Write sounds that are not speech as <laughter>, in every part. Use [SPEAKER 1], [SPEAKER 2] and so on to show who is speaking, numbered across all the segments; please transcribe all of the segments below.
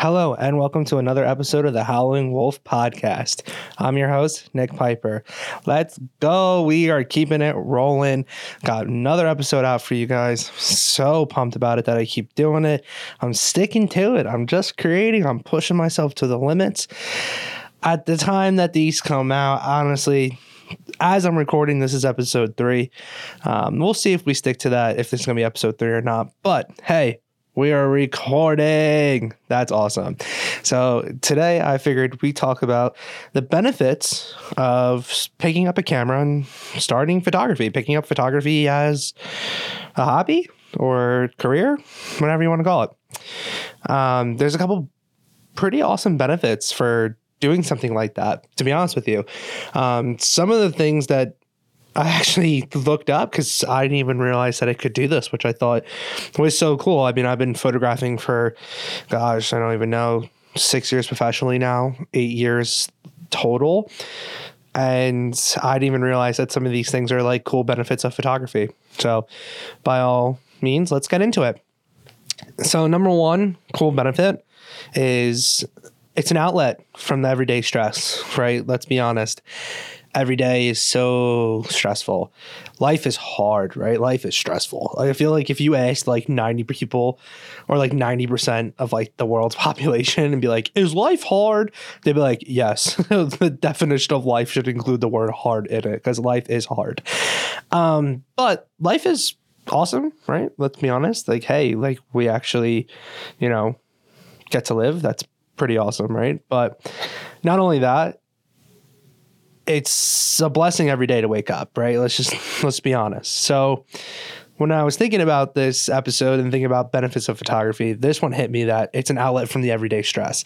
[SPEAKER 1] Hello, and welcome to another episode of the Howling Wolf podcast. I'm your host, Nick Piper. Let's go. We are keeping it rolling. Got another episode out for you guys. So pumped about it that I keep doing it. I'm sticking to it. I'm just creating, I'm pushing myself to the limits. At the time that these come out, honestly, as I'm recording, this is episode three. Um, we'll see if we stick to that, if this is going to be episode three or not. But hey, we are recording. That's awesome. So, today I figured we talk about the benefits of picking up a camera and starting photography, picking up photography as a hobby or career, whatever you want to call it. Um, there's a couple pretty awesome benefits for doing something like that, to be honest with you. Um, some of the things that I actually looked up because I didn't even realize that I could do this, which I thought was so cool. I mean, I've been photographing for, gosh, I don't even know, six years professionally now, eight years total. And I didn't even realize that some of these things are like cool benefits of photography. So, by all means, let's get into it. So, number one cool benefit is it's an outlet from the everyday stress, right? Let's be honest every day is so stressful. Life is hard, right? Life is stressful. I feel like if you asked like 90 people or like 90% of like the world's <laughs> population and be like, is life hard? They'd be like, yes. <laughs> the definition of life should include the word hard in it because life is hard. Um, but life is awesome, right? Let's be honest. Like, hey, like we actually, you know, get to live. That's pretty awesome, right? But not only that, it's a blessing every day to wake up, right? Let's just <laughs> let's be honest. So when I was thinking about this episode and thinking about benefits of photography, this one hit me that it's an outlet from the everyday stress.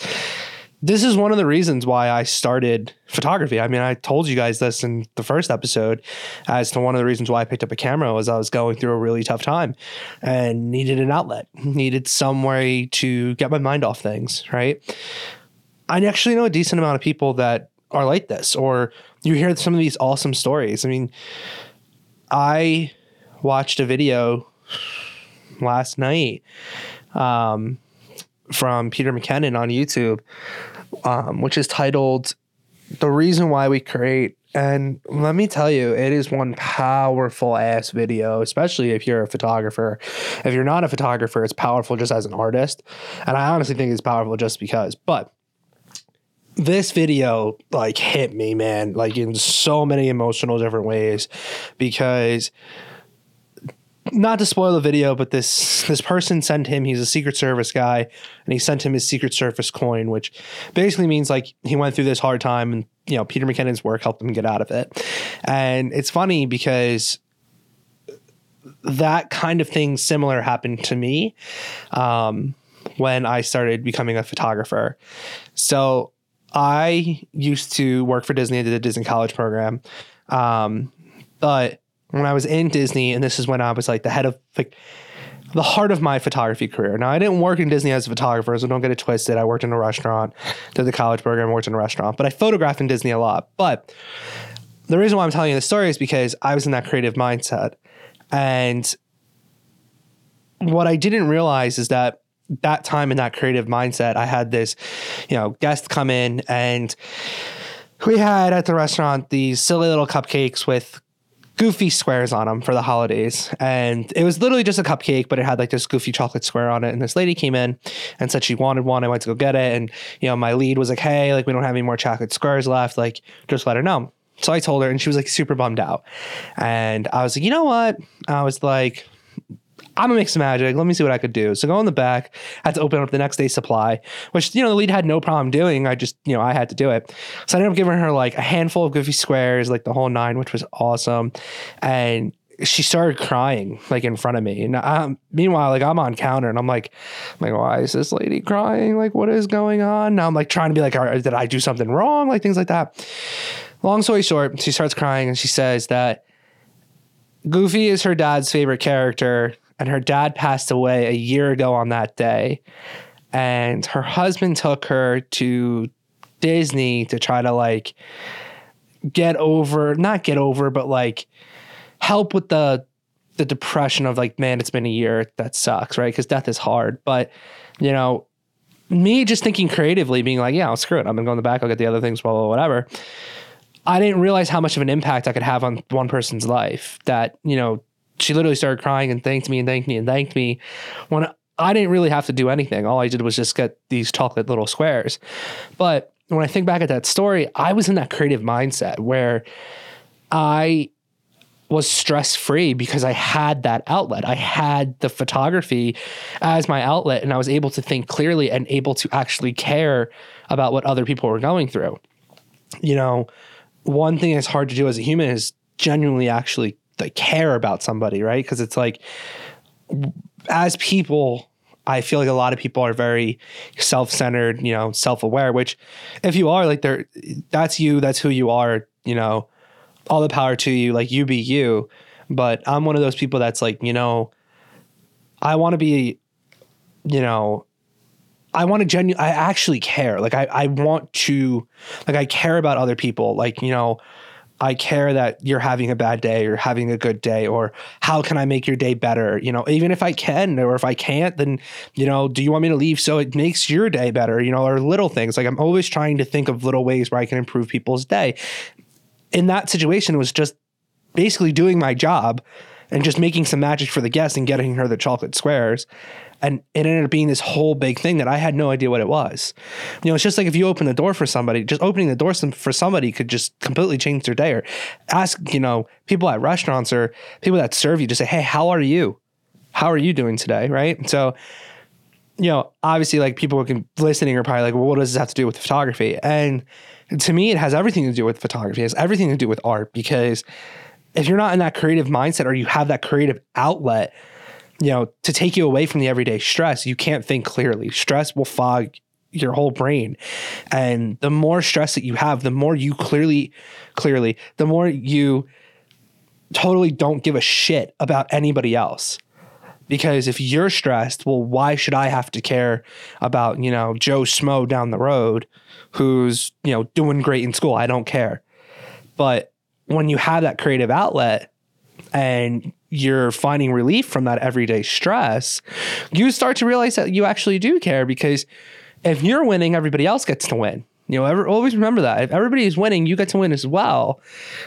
[SPEAKER 1] This is one of the reasons why I started photography. I mean, I told you guys this in the first episode as to one of the reasons why I picked up a camera was I was going through a really tough time and needed an outlet, needed some way to get my mind off things, right? I actually know a decent amount of people that are like this, or you hear some of these awesome stories. I mean, I watched a video last night um, from Peter McKinnon on YouTube, um, which is titled The Reason Why We Create. And let me tell you, it is one powerful ass video, especially if you're a photographer. If you're not a photographer, it's powerful just as an artist. And I honestly think it's powerful just because. But this video like hit me, man, like in so many emotional different ways because not to spoil the video, but this this person sent him. He's a Secret Service guy, and he sent him his Secret Service coin, which basically means like he went through this hard time, and you know Peter McKinnon's work helped him get out of it. And it's funny because that kind of thing similar happened to me um, when I started becoming a photographer. So I used to work for Disney. I did a Disney college program. Um, but when I was in Disney, and this is when I was like the head of like the heart of my photography career. Now, I didn't work in Disney as a photographer, so don't get it twisted. I worked in a restaurant, did the college program, worked in a restaurant, but I photographed in Disney a lot. But the reason why I'm telling you this story is because I was in that creative mindset. And what I didn't realize is that that time in that creative mindset, I had this, you know, guest come in and we had at the restaurant these silly little cupcakes with goofy squares on them for the holidays. And it was literally just a cupcake, but it had like this goofy chocolate square on it. And this lady came in and said she wanted one. I went to go get it. And, you know, my lead was like, hey, like we don't have any more chocolate squares left. Like, just let her know. So I told her and she was like super bummed out. And I was like, you know what? I was like, I'm gonna make some magic. Let me see what I could do. So go in the back. I had to open up the next day's supply, which you know the lead had no problem doing. I just you know I had to do it. So I ended up giving her like a handful of goofy squares, like the whole nine, which was awesome. And she started crying like in front of me. And um, meanwhile, like I'm on counter and I'm like, I'm like, why is this lady crying? Like, what is going on? Now I'm like trying to be like, did I do something wrong? Like things like that. Long story short, she starts crying and she says that Goofy is her dad's favorite character and her dad passed away a year ago on that day. And her husband took her to Disney to try to like get over, not get over, but like help with the the depression of like, man, it's been a year. That sucks, right? Because death is hard. But you know, me just thinking creatively, being like, yeah, I'll screw it. I'm gonna go in the back. I'll get the other things, blah, blah, whatever. I didn't realize how much of an impact I could have on one person's life. That you know, she literally started crying and thanked me and thanked me and thanked me when I didn't really have to do anything. All I did was just get these chocolate little squares. But when I think back at that story, I was in that creative mindset where I was stress free because I had that outlet. I had the photography as my outlet, and I was able to think clearly and able to actually care about what other people were going through. You know, one thing that's hard to do as a human is genuinely actually like care about somebody, right? Because it's like as people, I feel like a lot of people are very self-centered, you know, self-aware, which if you are like they're that's you, that's who you are, you know, all the power to you, like you be you. But I'm one of those people that's like, you know, I want to be, you know, I want to genuinely, I actually care. Like I, I want to, like I care about other people. Like, you know, I care that you're having a bad day or having a good day, or how can I make your day better? You know, even if I can, or if I can't, then, you know, do you want me to leave so it makes your day better? You know, or little things. Like I'm always trying to think of little ways where I can improve people's day. In that situation, it was just basically doing my job and just making some magic for the guest and getting her the chocolate squares and it ended up being this whole big thing that I had no idea what it was. You know, it's just like if you open the door for somebody, just opening the door for somebody could just completely change their day. Or ask, you know, people at restaurants or people that serve you, just say, "Hey, how are you? How are you doing today?" Right? So, you know, obviously, like people can listening are probably like, "Well, what does this have to do with photography?" And to me, it has everything to do with photography. It has everything to do with art because if you're not in that creative mindset or you have that creative outlet you know, to take you away from the everyday stress, you can't think clearly. Stress will fog your whole brain. And the more stress that you have, the more you clearly, clearly, the more you totally don't give a shit about anybody else. Because if you're stressed, well, why should I have to care about, you know, Joe Smo down the road who's, you know, doing great in school? I don't care. But when you have that creative outlet and you're finding relief from that everyday stress, you start to realize that you actually do care because if you're winning, everybody else gets to win. You know, ever, always remember that. If everybody is winning, you get to win as well.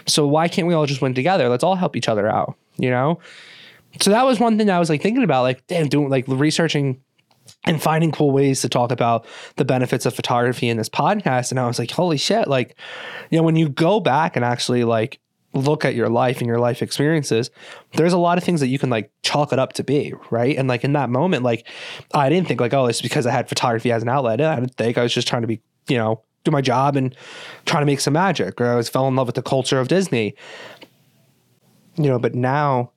[SPEAKER 1] So why can't we all just win together? Let's all help each other out, you know? So that was one thing I was like thinking about, like, damn, doing like researching and finding cool ways to talk about the benefits of photography in this podcast. And I was like, holy shit, like, you know, when you go back and actually like look at your life and your life experiences, there's a lot of things that you can like chalk it up to be, right? And like in that moment, like I didn't think like, oh, it's because I had photography as an outlet. I didn't think I was just trying to be, you know, do my job and trying to make some magic. Or I was fell in love with the culture of Disney. You know, but now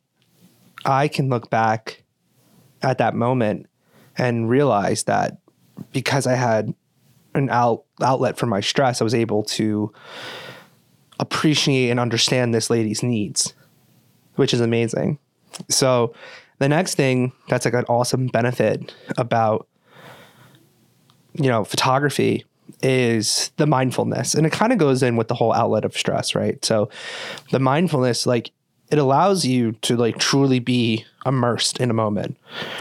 [SPEAKER 1] I can look back at that moment and realized that because I had an out, outlet for my stress, I was able to appreciate and understand this lady's needs, which is amazing. So, the next thing that's like an awesome benefit about you know photography is the mindfulness and it kind of goes in with the whole outlet of stress right so the mindfulness like it allows you to like truly be immersed in a moment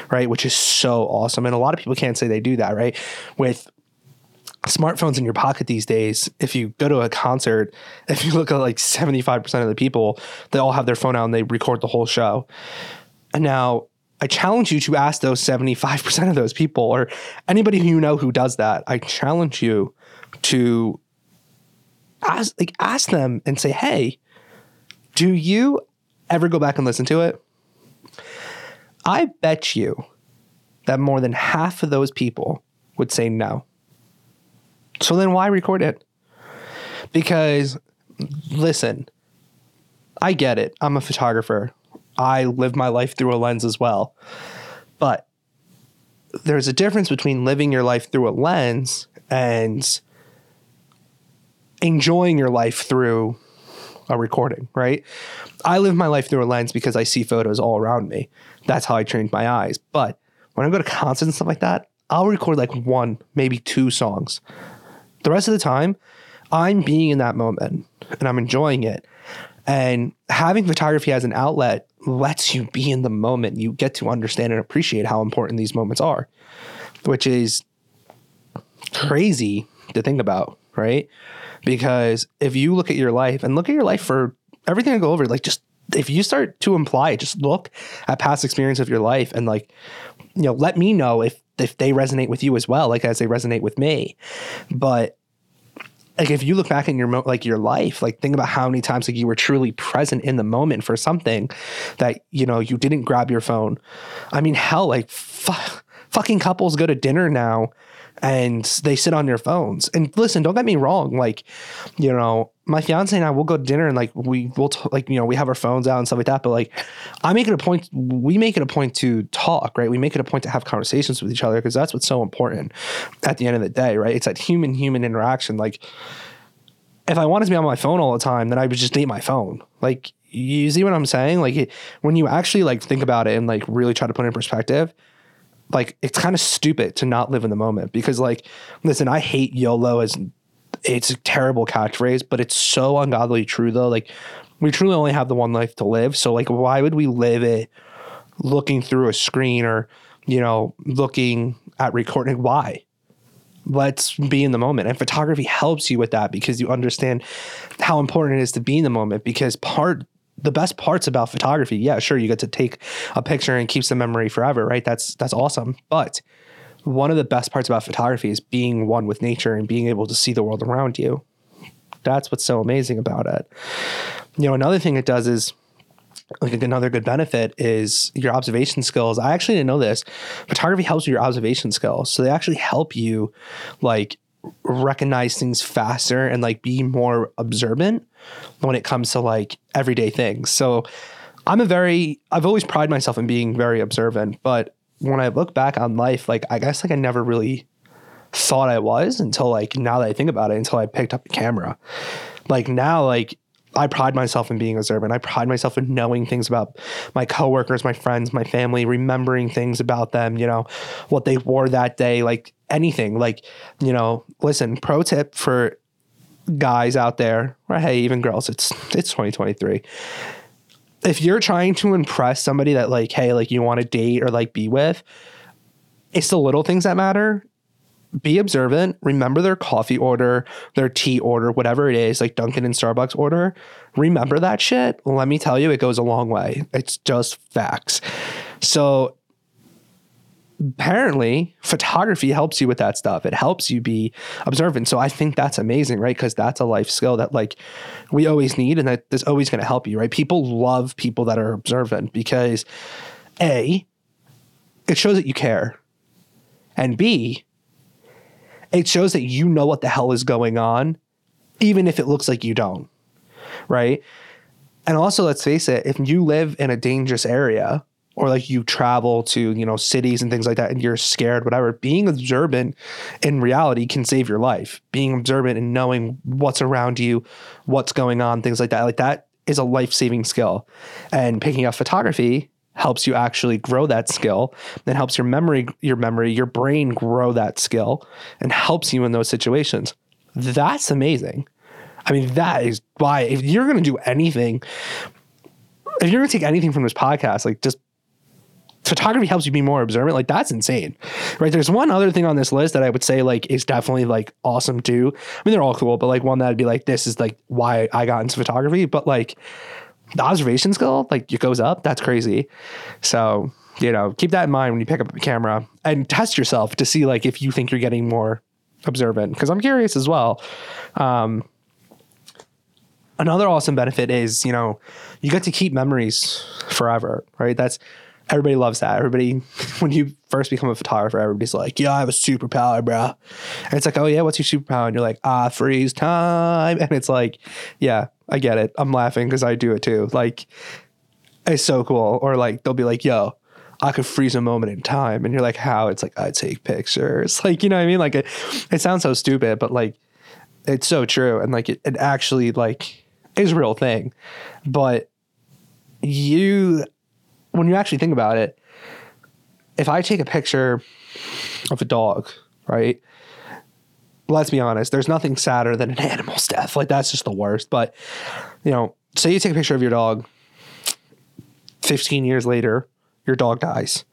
[SPEAKER 1] right which is so awesome and a lot of people can't say they do that right with smartphones in your pocket these days, if you go to a concert, <laughs> if you look at like 75% of the people, they all have their phone out and they record the whole show. And now I challenge you to ask those 75% of those people or anybody who you know who does that. I challenge you to ask like ask them and say, "Hey, do you ever go back and listen to it?" I bet you that more than half of those people would say no. So then why record it? Because listen, I get it. I'm a photographer. I live my life through a lens as well. But there's a difference between living your life through a lens and enjoying your life through a recording, right? I live my life through a lens because I see photos all around me. That's how I trained my eyes. But when I go to concerts and stuff like that, I'll record like one, maybe two songs. The rest of the time, I'm being in that moment and I'm enjoying it. And having photography as an outlet lets you be in the moment. You get to understand and appreciate how important these moments are, which is crazy to think about, right? Because if you look at your life and look at your life for everything I go over, like just if you start to imply, just look at past experience of your life and like, you know, let me know if if they resonate with you as well, like as they resonate with me. But like if you look back in your mo- like your life, like think about how many times like you were truly present in the moment for something that you know you didn't grab your phone. I mean, hell, like fu- fucking couples go to dinner now and they sit on their phones. And listen, don't get me wrong. Like, you know, my fiance and I will go to dinner and like we will t- like you know we have our phones out and stuff like that. But like, I make it a point. We make it a point to talk, right? We make it a point to have conversations with each other because that's what's so important at the end of the day, right? It's that human human interaction. Like, if I wanted to be on my phone all the time, then I would just need my phone. Like, you see what I'm saying? Like, it, when you actually like think about it and like really try to put it in perspective, like it's kind of stupid to not live in the moment because like listen i hate yolo as it's a terrible catchphrase but it's so ungodly true though. Like we truly only have the one life to live so like why would we live it looking through a screen or you know looking at recording? Why? Let's be in the moment and photography helps you with that because you understand how important it is to be in the moment because part the best parts about photography, yeah, sure, you get to take a picture and keeps the memory forever, right? That's that's awesome. But one of the best parts about photography is being one with nature and being able to see the world around you. That's what's so amazing about it. You know, another thing it does is like another good benefit is your observation skills. I actually didn't know this. Photography helps with your observation skills. So they actually help you like recognize things faster and like be more observant when it comes to like everyday things. So I'm a very I've always prided myself in being very observant, but when I look back on life, like I guess like I never really thought I was until like now that I think about it, until I picked up the camera. Like now, like I pride myself in being observant. I pride myself in knowing things about my coworkers, my friends, my family, remembering things about them, you know, what they wore that day, like anything. Like, you know, listen, pro tip for guys out there, or hey, even girls, it's it's 2023. If you're trying to impress somebody that like, hey, like you want to date or like be with, it's the little things that matter. Be observant. Remember their coffee order, their tea order, whatever it is, like Dunkin' and Starbucks order. Remember that shit. Let me tell you, it goes a long way. It's just facts. So apparently photography helps you with that stuff it helps you be observant so i think that's amazing right because that's a life skill that like we always need and that is always going to help you right people love people that are observant because a it shows that you care and b it shows that you know what the hell is going on even if it looks like you don't right? And also let's face it if you live in a dangerous area or like you travel to you know cities and things like that and you're scared whatever being observant in reality can save your life. Being observant and knowing what's around you what's going on things like that like that is a life-saving skill. And picking up photography helps you actually grow that skill and helps your memory your memory your brain grow that skill and helps you in those situations. That's amazing. I mean that is why if you're going to do anything if you're going to take anything from this podcast like just photography helps you be more observant like that's insane right? There's one other thing on this list that i would say like is definitely like awesome too. I mean they're all cool but like one that'd be like this is like why i got into photography but like the observation skill like it goes up. That's crazy. So you know keep that in mind when you pick up a camera and test yourself to see like if you think you're getting more observant. Because i'm curious as well. Um another awesome benefit is you know you get to keep memories forever right? That's everybody loves that. Everybody, <laughs> when you first become a photographer, everybody's like, "Yeah, I have a superpower, bro." And it's like, "Oh yeah, what's your superpower?" And you're like, "Ah, freeze time." <laughs> And it's like, "Yeah, I get it. I'm laughing because I do it too." Like, it's so cool. Or like they'll be like, "Yo." I could freeze a moment in time, and you're like, "How?" It's like I take pictures, <laughs> like you know what I mean. Like it, it sounds so stupid, but like it's so true, and like it, it actually like is a real thing. But you when you actually think about it, if I take a picture of a dog, right? Let's be honest, there's nothing sadder than an <laughs> animal's death. Like that's just the worst. But, you know, say you take a picture of your dog, 15 years later, your dog dies.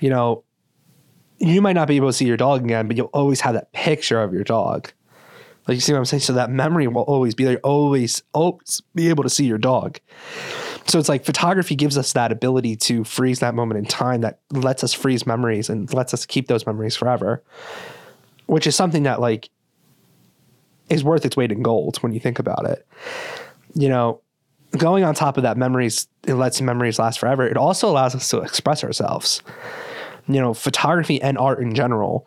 [SPEAKER 1] You know, you might not be able to see your dog again, but you'll always have that picture of your dog. Like you see what I'm saying? So that memory will always be there, always, always be able to see your dog. So it's like photography gives us that ability to freeze that moment in time that lets us freeze memories and lets us keep those memories forever, which is something that like is worth its weight in gold when you think about it. You know, going on top of that memories, it lets memories last forever. It also allows us to express ourselves. You know, photography and art in general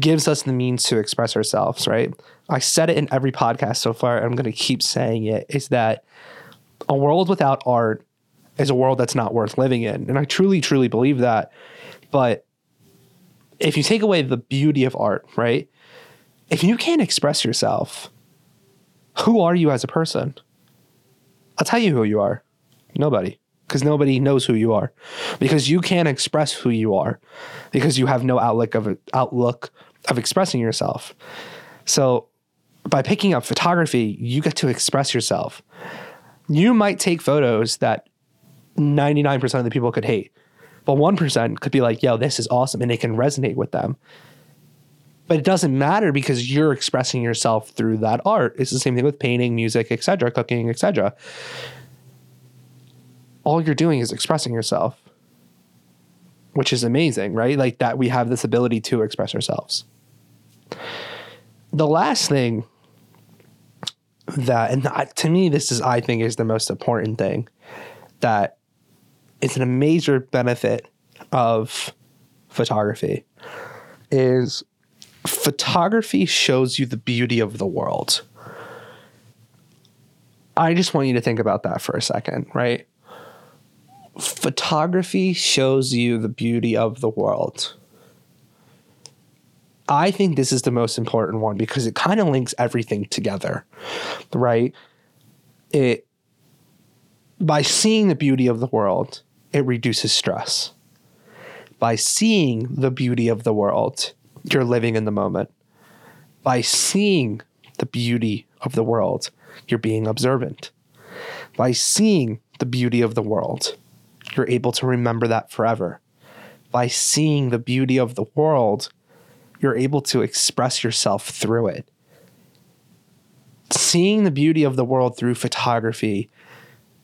[SPEAKER 1] gives us the means to express ourselves, right? I said it in every podcast so far. I'm going to keep saying it is that a world without art is a world that's not worth living in. And I truly, truly believe that. But if you take away the beauty of art, right? If you can't express yourself, who are you as a person? I'll tell you who you are. Nobody. Because nobody knows who you are. Because you can't express who you are. Because you have no outlook of outlook of expressing yourself. So by picking up photography, you get to express yourself. You might take photos that 99% of the people could hate, but 1% could be like, yo, this is awesome. And it can resonate with them. But it doesn't matter because you're expressing yourself through that art. It's the same thing with painting, music, etc., cooking, etc. All you're doing is expressing yourself, which is amazing, right? Like that we have this ability to express ourselves. The last thing that, and to me, this is, I think, is the most important thing that is a major benefit of photography is photography shows you the beauty of the world. I just want you to think about that for a second, right? Photography shows you the beauty of the world. I think this is the most important one because it kind of links everything together, right? It by seeing the beauty of the world, it reduces stress. By seeing the beauty of the world, you're living in the moment. By seeing the beauty of the world, you're being observant. By seeing the beauty of the world, you're able to remember that forever. By seeing the beauty of the world, you're able to express yourself through it. Seeing the beauty of the world through photography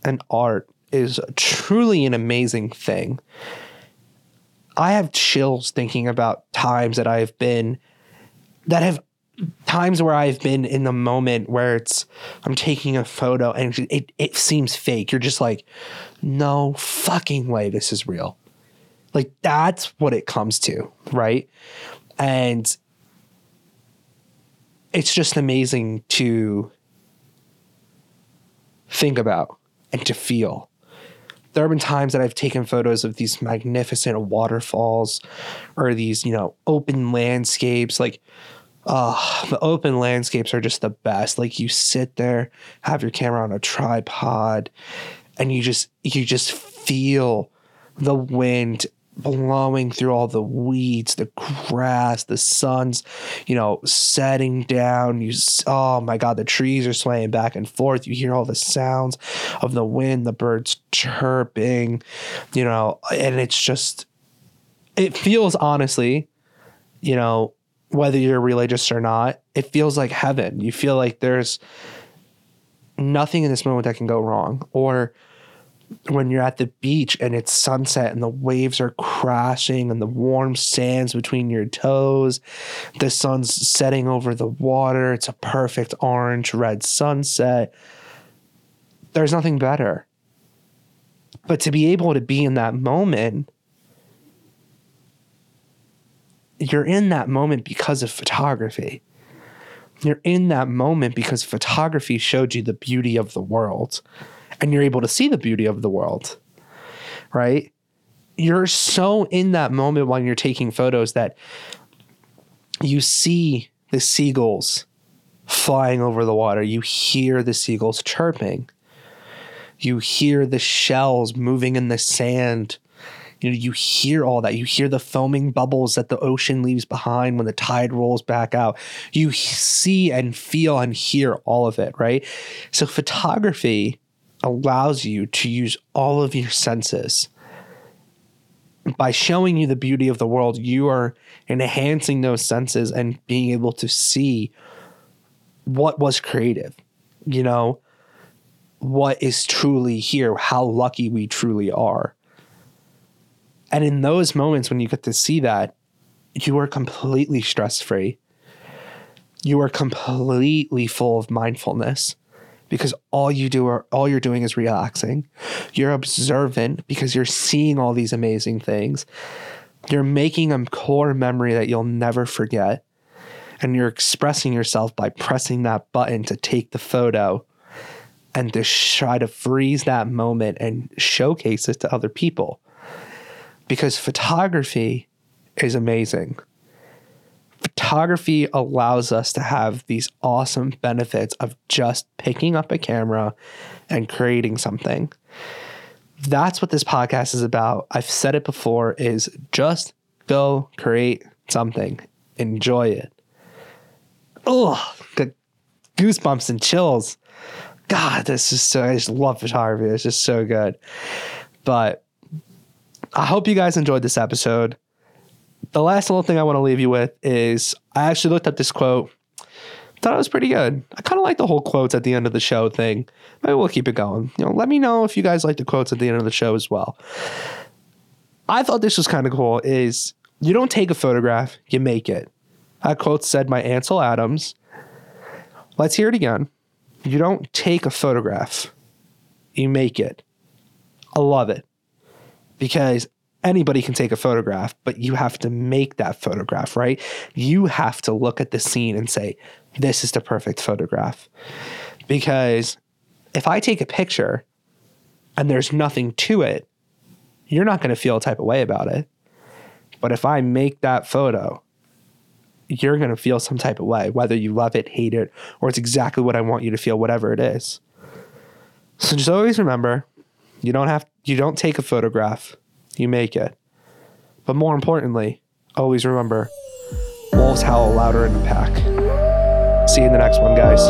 [SPEAKER 1] and art is truly an amazing thing. I have chills thinking about times that I've been that have times where I've been in the moment where it's I'm taking a photo and it it seems fake. You're just like, no fucking way this is real. Like that's what it comes to, right? And it's just amazing to think about and to feel. There have been times that I've taken photos of these magnificent waterfalls or these, you know, open landscapes. Like, uh, the open landscapes are just the best. Like you sit there, have your camera on a tripod, and you just you just feel the wind blowing through all the weeds, the grass, the sun's, you know, setting down. You, oh my God, the trees are swaying back and forth. You hear all the sounds of the wind, the birds chirping, you know, and it's just, it feels honestly, you know, whether you're religious or not, it feels like heaven. You feel like there's nothing in this moment that can go wrong. Or, when you're at the beach and it's sunset and the waves are crashing and the warm sands between your toes, the sun's setting over the water, it's a perfect orange red sunset. There's nothing better. But to be able to be in that moment, you're in that moment because of photography. You're in that moment because photography showed you the beauty of the world and you're able to see the beauty of the world, right? You're so in that moment when you're taking photos that you see the seagulls flying over the water, you hear the seagulls chirping, you hear the shells moving in the sand. You know, you hear all that. You hear the foaming bubbles that the ocean leaves behind when the tide rolls back out. You see and feel and hear all of it, right? So, photography allows you to use all of your senses by showing you the beauty of the world, you are enhancing those senses and being able to see what was creative, you know, what is truly here, how lucky we truly are. And in those moments when you get to see that, you are completely stress free. You are completely full of mindfulness because all you do are all you're doing is relaxing. You're observant because you're seeing all these amazing things. You're making a core memory that you'll never forget. And you're expressing yourself by pressing that button to take the photo and to try to freeze that moment and showcase it to other people. Because photography is amazing photography allows us to have these awesome benefits of just picking up a camera and creating something. That's what this podcast is about. I've said it before is just go create something. Enjoy it. Oh, the goosebumps and chills. God, this is so I just love photography. It's just so good. But I hope you guys enjoyed this episode the last little thing I want to leave you with is I actually looked up this quote. Thought it was pretty good. I kind of like the whole quotes at the end of the show thing. Maybe we'll keep it going. You know, let me know if you guys like the quotes at the end of the show as well. I thought this was kind of cool. Is you don't take a photograph, you make it. That quote said by Ansel Adams. Let's hear it again. You don't take a photograph, you make it. I love it because anybody can take a photograph, but you have to make that photograph, right? You have to look at the scene and say, this is the perfect photograph. Because if I take a picture and there's nothing to it, you're not going to feel a type of way about it. But if I make that photo, you're going to feel some type of way, whether you love it, hate it, or it's exactly what I want you to feel, whatever it is. So just always remember, you don't have you don't take a photograph you make it. But more importantly, always remember wolves howl louder in the pack. See you in the next one, guys.